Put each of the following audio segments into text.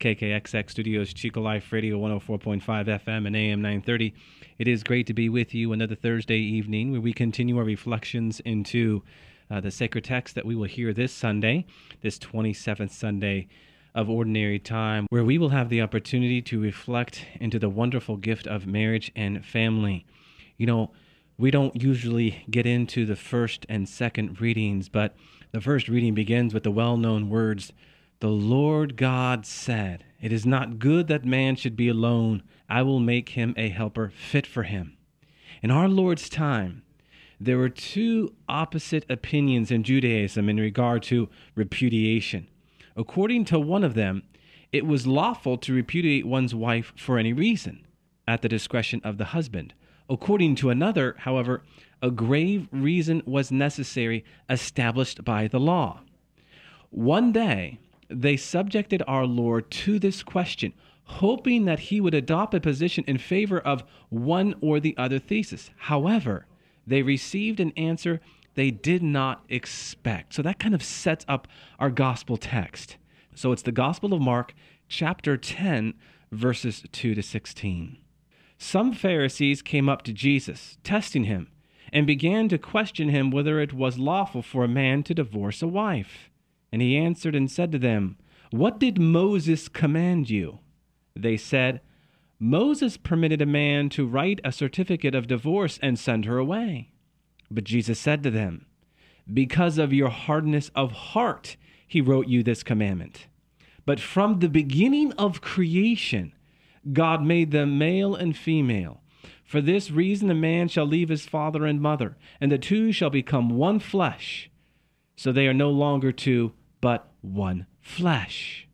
KKXX Studios, Chico Life Radio 104.5 FM and AM 930. It is great to be with you another Thursday evening where we continue our reflections into uh, the sacred text that we will hear this Sunday, this 27th Sunday of Ordinary Time, where we will have the opportunity to reflect into the wonderful gift of marriage and family. You know, we don't usually get into the first and second readings, but the first reading begins with the well known words, the Lord God said, It is not good that man should be alone. I will make him a helper fit for him. In our Lord's time, there were two opposite opinions in Judaism in regard to repudiation. According to one of them, it was lawful to repudiate one's wife for any reason, at the discretion of the husband. According to another, however, a grave reason was necessary, established by the law. One day, they subjected our Lord to this question, hoping that he would adopt a position in favor of one or the other thesis. However, they received an answer they did not expect. So that kind of sets up our gospel text. So it's the Gospel of Mark, chapter 10, verses 2 to 16. Some Pharisees came up to Jesus, testing him, and began to question him whether it was lawful for a man to divorce a wife. And he answered and said to them, What did Moses command you? They said, Moses permitted a man to write a certificate of divorce and send her away. But Jesus said to them, Because of your hardness of heart, he wrote you this commandment. But from the beginning of creation, God made them male and female. For this reason, a man shall leave his father and mother, and the two shall become one flesh. So they are no longer two, but one flesh.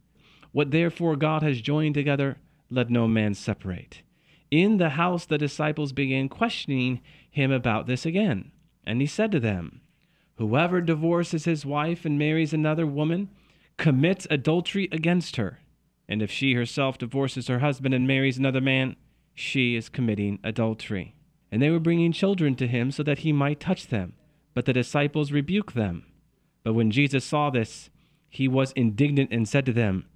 What therefore God has joined together, let no man separate. In the house, the disciples began questioning him about this again. And he said to them, Whoever divorces his wife and marries another woman commits adultery against her. And if she herself divorces her husband and marries another man, she is committing adultery. And they were bringing children to him so that he might touch them. But the disciples rebuked them. But when Jesus saw this, he was indignant and said to them,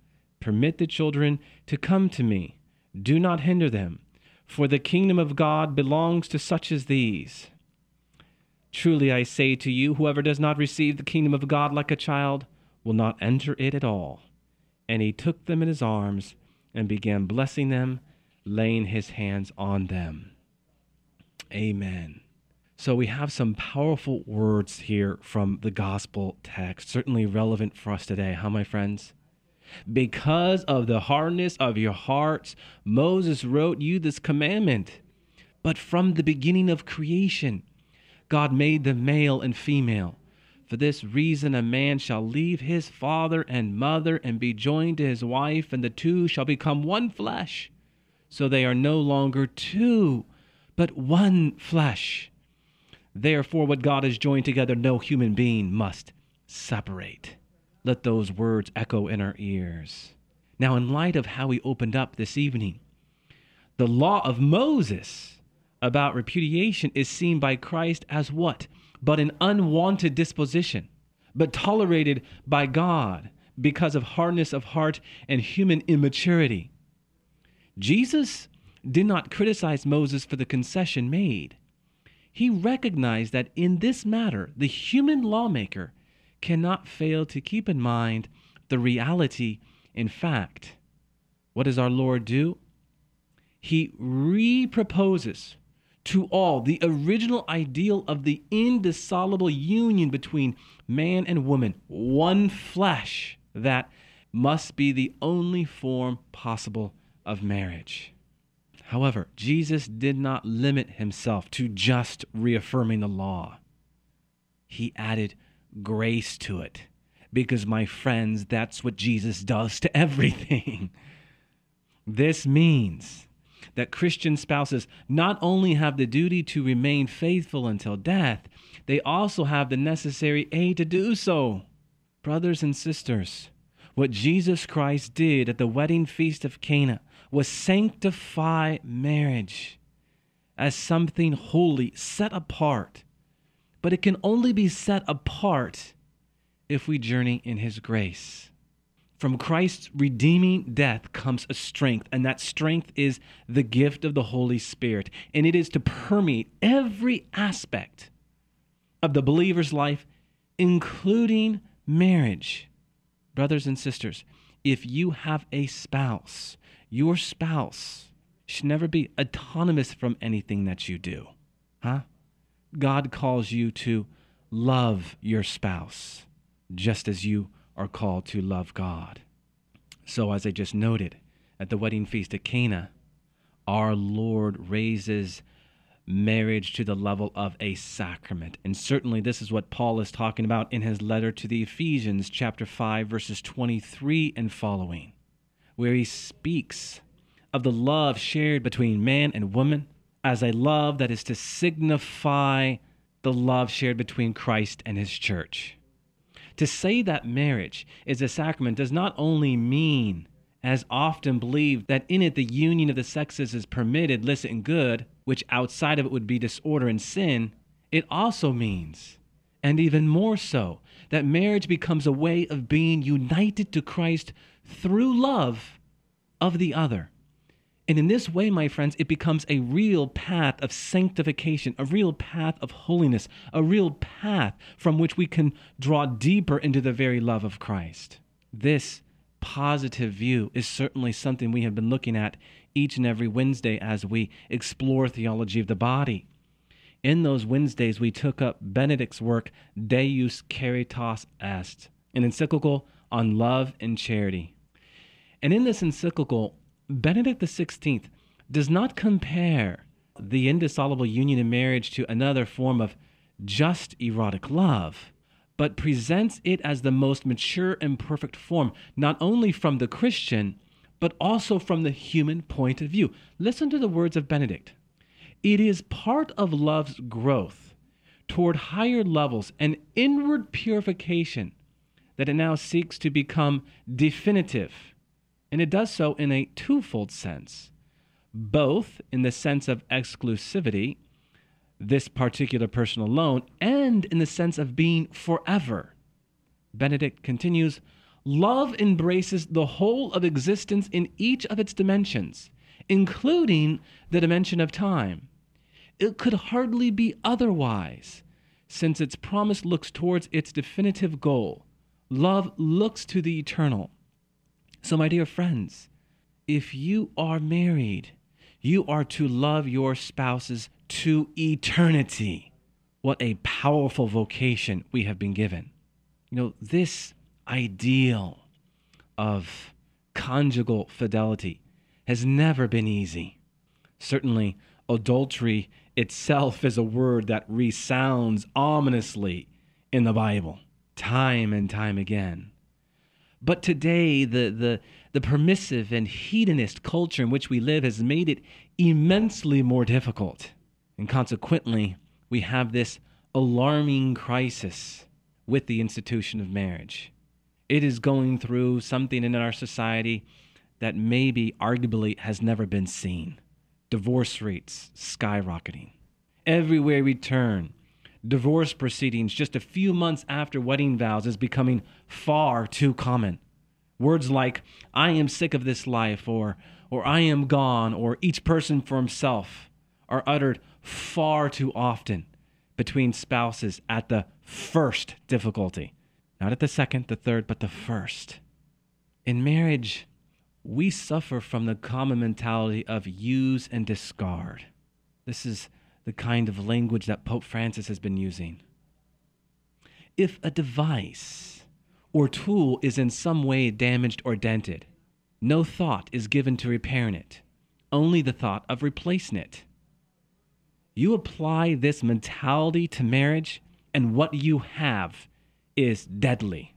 Permit the children to come to me. Do not hinder them, for the kingdom of God belongs to such as these. Truly I say to you, whoever does not receive the kingdom of God like a child will not enter it at all. And he took them in his arms and began blessing them, laying his hands on them. Amen. So we have some powerful words here from the gospel text, certainly relevant for us today, huh, my friends? Because of the hardness of your hearts, Moses wrote you this commandment. But from the beginning of creation, God made them male and female. For this reason, a man shall leave his father and mother and be joined to his wife, and the two shall become one flesh. So they are no longer two, but one flesh. Therefore, what God has joined together, no human being must separate. Let those words echo in our ears. Now, in light of how we opened up this evening, the law of Moses about repudiation is seen by Christ as what? But an unwanted disposition, but tolerated by God because of hardness of heart and human immaturity. Jesus did not criticize Moses for the concession made he recognized that in this matter, the human lawmaker cannot fail to keep in mind the reality in fact. What does our Lord do? He reproposes to all the original ideal of the indissoluble union between man and woman, one flesh, that must be the only form possible of marriage. However, Jesus did not limit himself to just reaffirming the law, he added grace to it. Because, my friends, that's what Jesus does to everything. this means that Christian spouses not only have the duty to remain faithful until death, they also have the necessary aid to do so. Brothers and sisters, what Jesus Christ did at the wedding feast of Cana was sanctify marriage as something holy, set apart. But it can only be set apart if we journey in His grace. From Christ's redeeming death comes a strength, and that strength is the gift of the Holy Spirit. And it is to permeate every aspect of the believer's life, including marriage. Brothers and sisters, if you have a spouse, your spouse should never be autonomous from anything that you do. Huh? God calls you to love your spouse just as you are called to love God. So, as I just noted, at the wedding feast at Cana, our Lord raises marriage to the level of a sacrament. And certainly this is what Paul is talking about in his letter to the Ephesians, chapter 5, verses 23 and following, where he speaks of the love shared between man and woman as a love that is to signify the love shared between Christ and his church. To say that marriage is a sacrament does not only mean as often believed that in it the union of the sexes is permitted, licit, and good, which outside of it would be disorder and sin, it also means, and even more so, that marriage becomes a way of being united to Christ through love of the other. And in this way, my friends, it becomes a real path of sanctification, a real path of holiness, a real path from which we can draw deeper into the very love of Christ. This positive view is certainly something we have been looking at each and every Wednesday as we explore theology of the body. In those Wednesdays, we took up Benedict's work, Deus Caritas Est, an encyclical on love and charity. And in this encyclical, Benedict XVI does not compare the indissoluble union in marriage to another form of just erotic love but presents it as the most mature and perfect form, not only from the Christian, but also from the human point of view. Listen to the words of Benedict. It is part of love's growth toward higher levels and inward purification that it now seeks to become definitive. And it does so in a twofold sense, both in the sense of exclusivity this particular person alone and in the sense of being forever. Benedict continues Love embraces the whole of existence in each of its dimensions, including the dimension of time. It could hardly be otherwise, since its promise looks towards its definitive goal. Love looks to the eternal. So, my dear friends, if you are married, you are to love your spouses to eternity. What a powerful vocation we have been given. You know, this ideal of conjugal fidelity has never been easy. Certainly, adultery itself is a word that resounds ominously in the Bible, time and time again. But today, the, the, the permissive and hedonist culture in which we live has made it immensely more difficult. And consequently, we have this alarming crisis with the institution of marriage. It is going through something in our society that maybe arguably has never been seen. Divorce rates skyrocketing. Everywhere we turn, divorce proceedings just a few months after wedding vows is becoming far too common. Words like, I am sick of this life, or, or I am gone, or each person for himself are uttered far too often between spouses at the first difficulty. Not at the second, the third, but the first. In marriage, we suffer from the common mentality of use and discard. This is the kind of language that Pope Francis has been using. If a device or tool is in some way damaged or dented, no thought is given to repairing it, only the thought of replacing it. You apply this mentality to marriage, and what you have is deadly.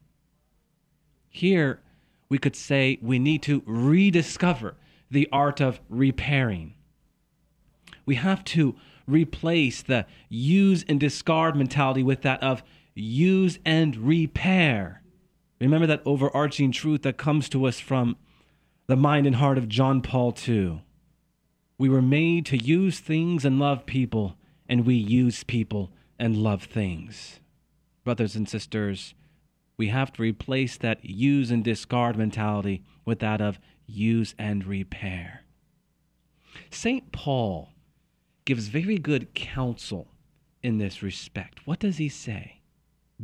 Here, we could say we need to rediscover the art of repairing. We have to replace the use and discard mentality with that of use and repair. Remember that overarching truth that comes to us from the mind and heart of John Paul II. We were made to use things and love people, and we use people and love things. Brothers and sisters, we have to replace that use and discard mentality with that of use and repair. St. Paul gives very good counsel in this respect. What does he say?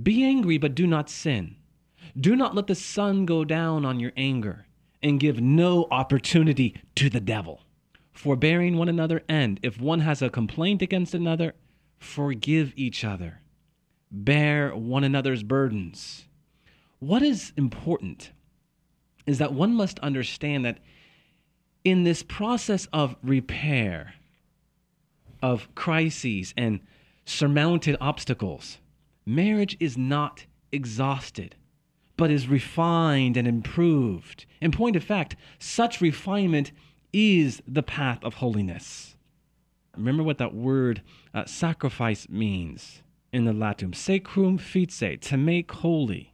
Be angry, but do not sin. Do not let the sun go down on your anger, and give no opportunity to the devil. Forbearing one another, and if one has a complaint against another, forgive each other. Bear one another's burdens. What is important is that one must understand that in this process of repair, of crises and surmounted obstacles, marriage is not exhausted, but is refined and improved. In point of fact, such refinement is the path of holiness. Remember what that word uh, sacrifice means in the Latin sacrum fice, to make holy.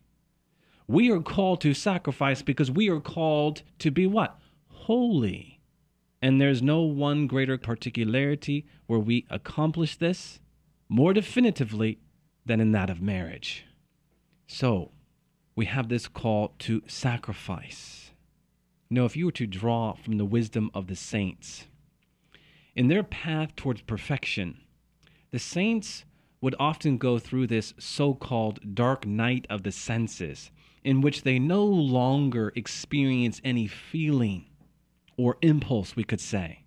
We are called to sacrifice because we are called to be what? Holy. And there's no one greater particularity where we accomplish this more definitively than in that of marriage. So, we have this call to sacrifice. Now, if you were to draw from the wisdom of the saints, in their path towards perfection, the saints would often go through this so called dark night of the senses, in which they no longer experience any feeling or impulse, we could say.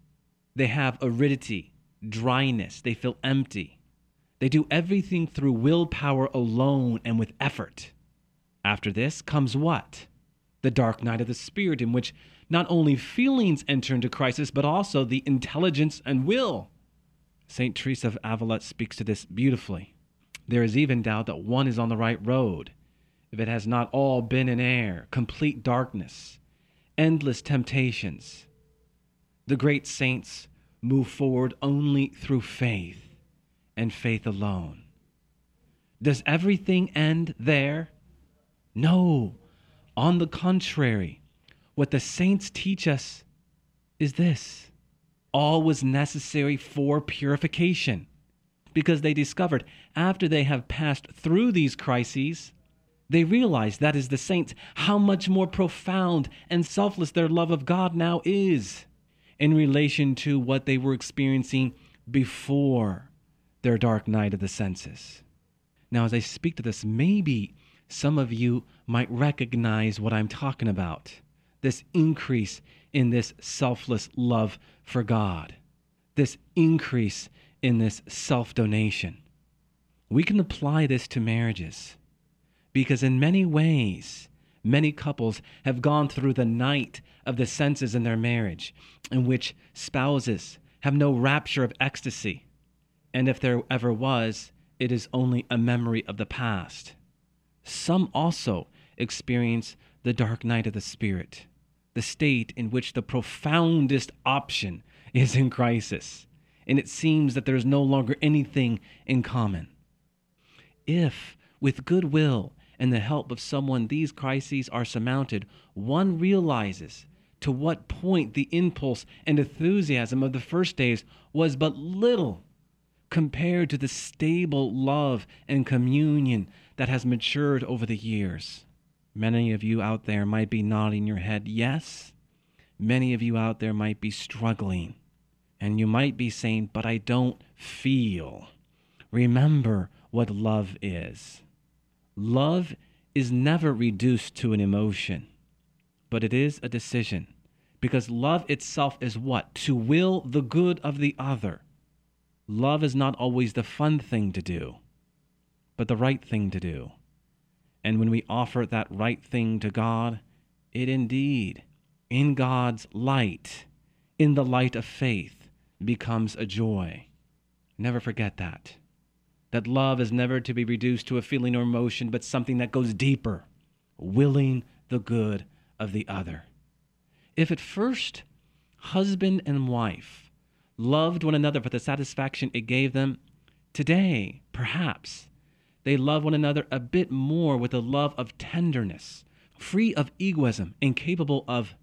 They have aridity, dryness, they feel empty. They do everything through willpower alone and with effort. After this comes what? The dark night of the spirit, in which not only feelings enter into crisis, but also the intelligence and will. St. Teresa of Avila speaks to this beautifully. There is even doubt that one is on the right road if it has not all been in air, complete darkness, endless temptations. The great saints move forward only through faith and faith alone. Does everything end there? No. On the contrary, what the saints teach us is this all was necessary for purification because they discovered after they have passed through these crises they realize, that is the saints, how much more profound and selfless their love of God now is in relation to what they were experiencing before their dark night of the senses. Now, as I speak to this, maybe some of you might recognize what I'm talking about this increase in this selfless love for God, this increase in this self donation. We can apply this to marriages because in many ways, many couples have gone through the night of the senses in their marriage, in which spouses have no rapture of ecstasy. And if there ever was, it is only a memory of the past. Some also experience the dark night of the spirit, the state in which the profoundest option is in crisis, and it seems that there is no longer anything in common. If, with goodwill and the help of someone these crises are surmounted, one realizes to what point the impulse and enthusiasm of the first days was but little compared to the stable love and communion that has matured over the years. Many of you out there might be nodding your head, yes. Many of you out there might be struggling. And you might be saying, but I don't feel. Remember what love is. Love is never reduced to an emotion, but it is a decision. Because love itself is what? To will the good of the other. Love is not always the fun thing to do, but the right thing to do. And when we offer that right thing to God, it indeed, in God's light, in the light of faith, becomes a joy. Never forget that that love is never to be reduced to a feeling or emotion, but something that goes deeper, willing the good of the other. If at first husband and wife loved one another for the satisfaction it gave them, today, perhaps, they love one another a bit more with a love of tenderness, free of egoism and capable of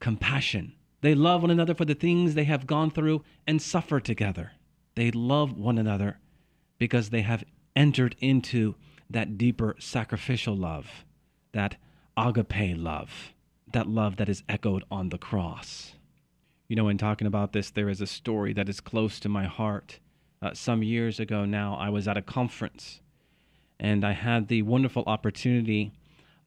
compassion. They love one another for the things they have gone through and suffer together. They love one another because they have entered into that deeper sacrificial love, that agape love, that love that is echoed on the cross. You know, in talking about this, there is a story that is close to my heart. Uh, some years ago now, I was at a conference and I had the wonderful opportunity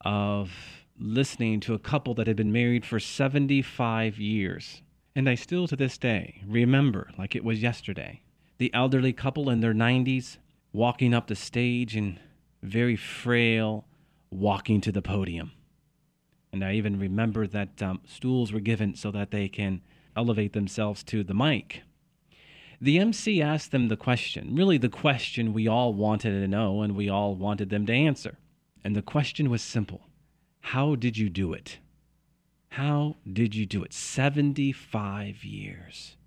of listening to a couple that had been married for 75 years. And I still to this day remember, like it was yesterday, the elderly couple in their 90s walking up the stage and very frail, walking to the podium. And I even remember that um, stools were given so that they can elevate themselves to the mic. The MC asked them the question, really the question we all wanted to know and we all wanted them to answer. And the question was simple How did you do it? How did you do it? 75 years.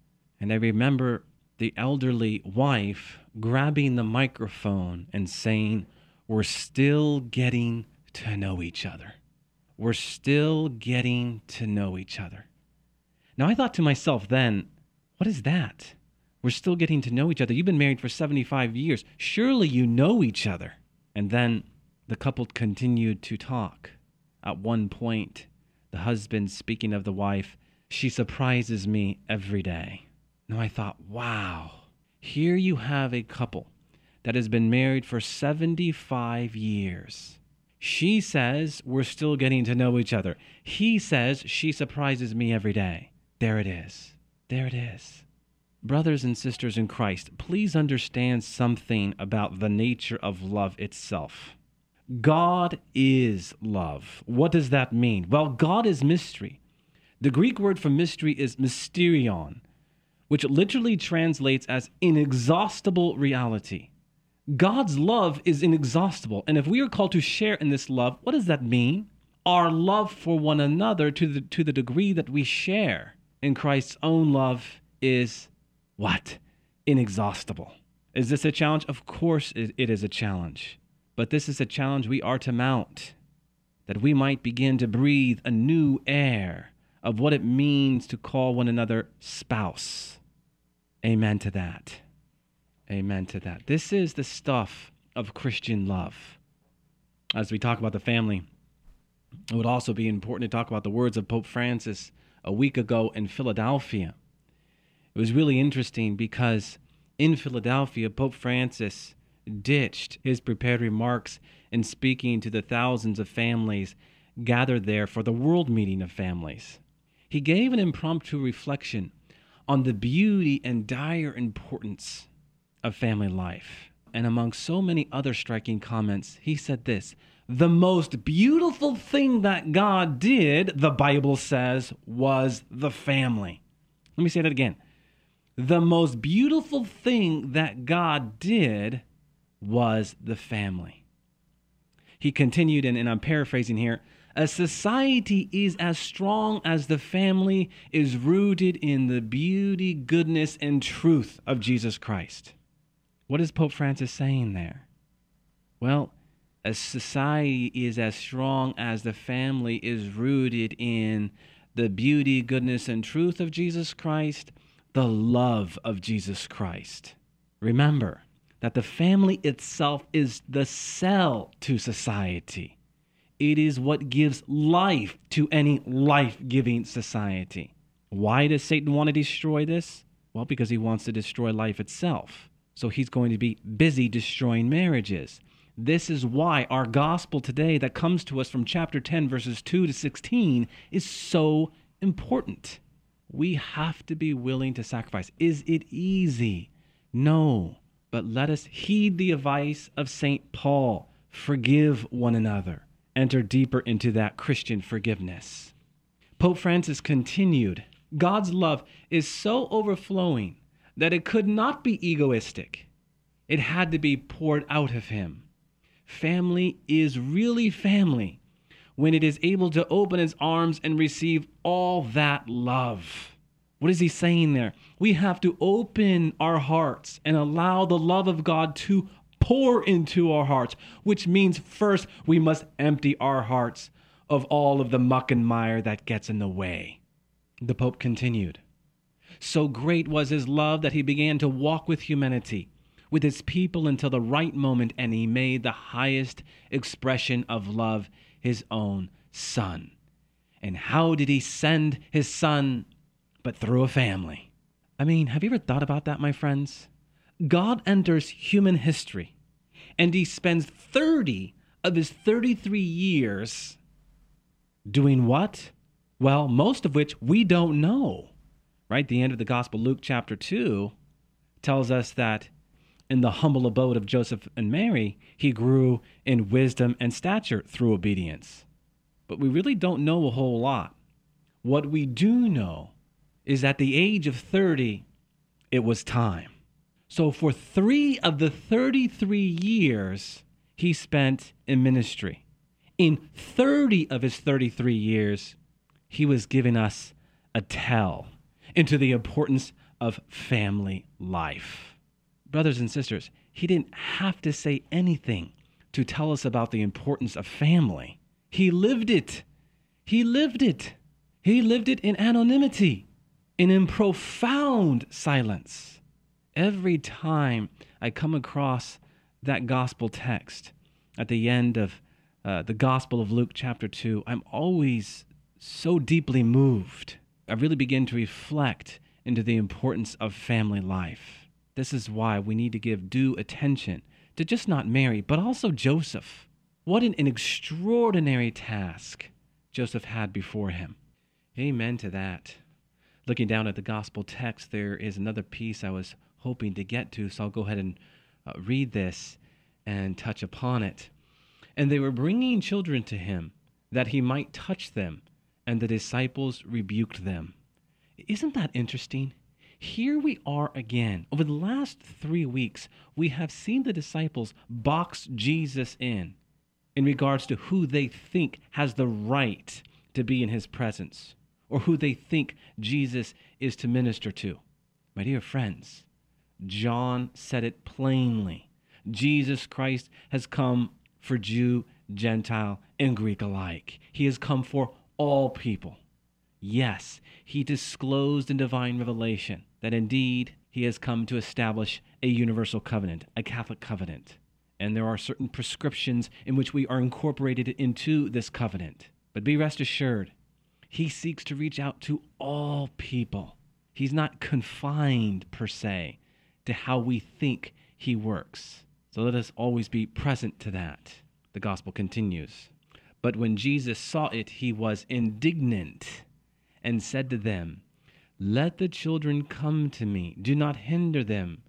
And I remember the elderly wife grabbing the microphone and saying, We're still getting to know each other. We're still getting to know each other. Now, I thought to myself then, What is that? We're still getting to know each other. You've been married for 75 years. Surely you know each other. And then the couple continued to talk. At one point, the husband, speaking of the wife, she surprises me every day. Now I thought, wow, here you have a couple that has been married for 75 years. She says we're still getting to know each other. He says she surprises me every day. There it is. There it is. Brothers and sisters in Christ, please understand something about the nature of love itself. God is love. What does that mean? Well, God is mystery. The Greek word for mystery is mysterion, which literally translates as inexhaustible reality. God's love is inexhaustible. And if we are called to share in this love, what does that mean? Our love for one another to the, to the degree that we share in Christ's own love is what? Inexhaustible. Is this a challenge? Of course, it is a challenge. But this is a challenge we are to mount, that we might begin to breathe a new air of what it means to call one another spouse. Amen to that. Amen to that. This is the stuff of Christian love. As we talk about the family, it would also be important to talk about the words of Pope Francis a week ago in Philadelphia it was really interesting because in Philadelphia, Pope Francis ditched his prepared remarks in speaking to the thousands of families gathered there for the World Meeting of Families. He gave an impromptu reflection on the beauty and dire importance of family life. And among so many other striking comments, he said this The most beautiful thing that God did, the Bible says, was the family. Let me say that again the most beautiful thing that God did was the family. He continued, and, and, I'm paraphrasing here a society is as strong as the family is rooted in the beauty, goodness, and truth of Jesus Christ. What is Pope Francis saying there? Well, a society is as strong as the family is rooted in the beauty, goodness, and truth of Jesus Christ the love of Jesus Christ. Remember that the family itself is the cell to society. It is what gives life to any life giving society. Why does Satan want to destroy this? Well, because he wants to destroy life itself. So he's going to be busy destroying marriages. This is why our gospel today, that comes to us from chapter 10, verses 2 to 16, is so important. We have to be willing to sacrifice. Is it easy? No. But let us heed the advice of St. Paul forgive one another. Enter deeper into that Christian forgiveness. Pope Francis continued God's love is so overflowing that it could not be egoistic, it had to be poured out of him. Family is really family when it is able to open its arms and receive all that love. What is he saying there? We have to open our hearts and allow the love of God to pour into our hearts, which means first we must empty our hearts of all of the muck and mire that gets in the way. The Pope continued. So great was his love that he began to walk with humanity, with his people until the right moment, and he made the highest expression of love his own Son. And how did he send his Son? But through a family. I mean, have you ever thought about that, my friends? God enters human history and he spends 30 of his 33 years doing what? Well, most of which we don't know right? The end of the Gospel, Luke chapter 2, tells us that in the humble abode of Joseph and Mary, he grew in wisdom and stature through obedience. But we really don't know a whole lot. What we do know is at the age of 30, it was time. So for three of the 33 years he spent in ministry, in 30 of his 33 years, he was giving us a tell into the importance of family life. Brothers and sisters, he didn't have to say anything to tell us about the importance of family. He lived it. He lived it. He lived it in anonymity and in profound silence. Every time I come across that gospel text at the end of uh, the Gospel of Luke, chapter 2, I'm always so deeply moved I really begin to reflect into the importance of family life. This is why we need to give due attention to just not Mary, but also Joseph. What an, an extraordinary task Joseph had before him. Amen to that. Looking down at the gospel text, there is another piece I was hoping to get to, so I'll go ahead and uh, read this and touch upon it. And they were bringing children to him that he might touch them and the disciples rebuked them. Isn't that interesting? Here we are again. Over the last three weeks, we have seen the disciples box Jesus in in regards to who they think has the right to be in his presence or who they think Jesus is to minister to. My dear friends, John said it plainly. Jesus Christ has come for Jew, Gentile, and Greek alike. He has come for all people. Yes, he disclosed in divine revelation that indeed he has come to establish a universal covenant, a Catholic covenant. And there are certain prescriptions in which we are incorporated into this covenant. But be rest assured, he seeks to reach out to all people. He's not confined, per se, to how we think he works. So let us always be present to that. The gospel continues. But when Jesus saw it, he was indignant and said to them, Let the children come to me, do not hinder them,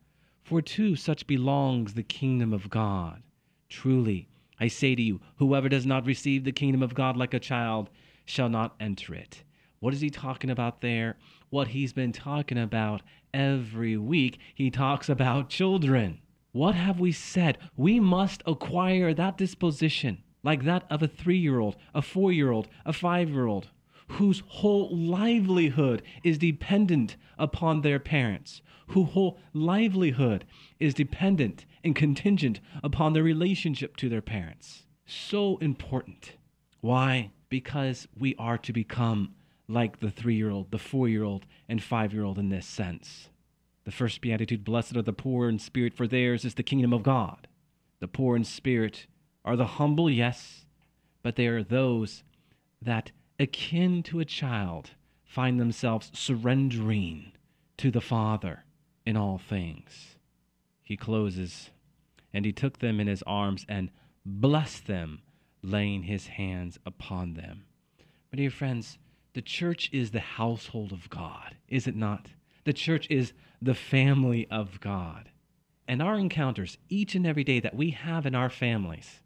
for to such belongs the kingdom of God. Truly, I say to you, whoever does not receive the kingdom of God like a child shall not enter it. What is he talking about there? What he's been talking about every week. He talks about children. What have we said? We must acquire that disposition like that of a three year old, a four year old, a five year old, whose whole livelihood is dependent upon their parents, whose whole livelihood is dependent and contingent upon their relationship to their parents. So important. Why? Because we are to become like the three year old, the four year old, and five year old in this sense. The first beatitude Blessed are the poor in spirit, for theirs is the kingdom of God. The poor in spirit are the humble, yes, but they are those that, akin to a child, find themselves surrendering to the Father in all things. He closes, and he took them in his arms and blessed them, laying his hands upon them. My dear friends, the church is the household of God, is it not? The church is the family of God. And our encounters each and every day that we have in our families,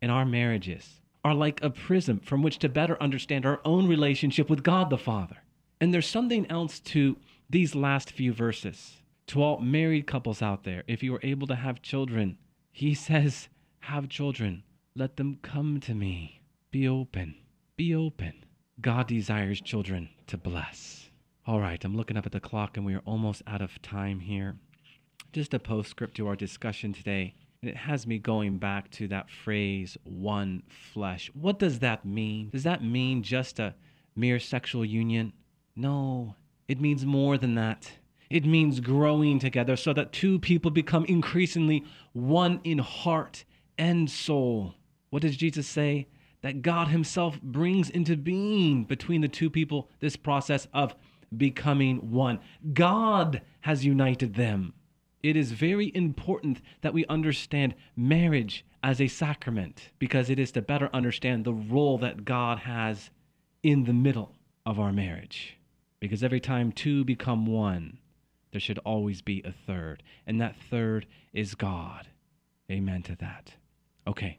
in our marriages are like a prism from which to better understand our own relationship with God the Father. And there's something else to these last few verses. To all married couples out there, if you are able to have children, he says, Have children. Let them come to me. Be open. Be open. God desires children to bless. All right, I'm looking up at the clock and we are almost out of time here. Just a postscript to our discussion today. And it has me going back to that phrase, one flesh. What does that mean? Does that mean just a mere sexual union? No, it means more than that. It means growing together so that two people become increasingly one in heart and soul. What does Jesus say? That God Himself brings into being between the two people this process of becoming one. God has united them. It is very important that we understand marriage as a sacrament because it is to better understand the role that God has in the middle of our marriage. Because every time two become one, there should always be a third, and that third is God. Amen to that. Okay,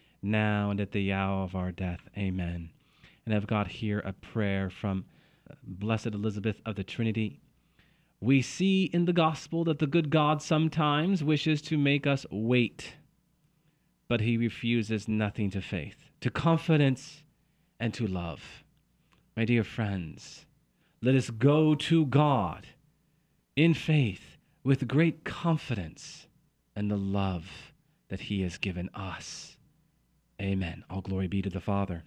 now and at the hour of our death. Amen. And I've got here a prayer from uh, Blessed Elizabeth of the Trinity. We see in the gospel that the good God sometimes wishes to make us wait, but he refuses nothing to faith, to confidence, and to love. My dear friends, let us go to God in faith with great confidence and the love that he has given us. Amen. All glory be to the Father,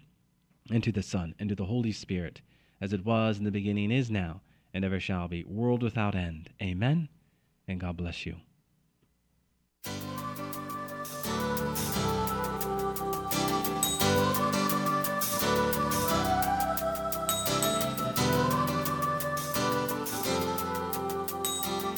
and to the Son, and to the Holy Spirit as it was in the beginning, is now, and ever shall be, world without end. Amen. And God bless you.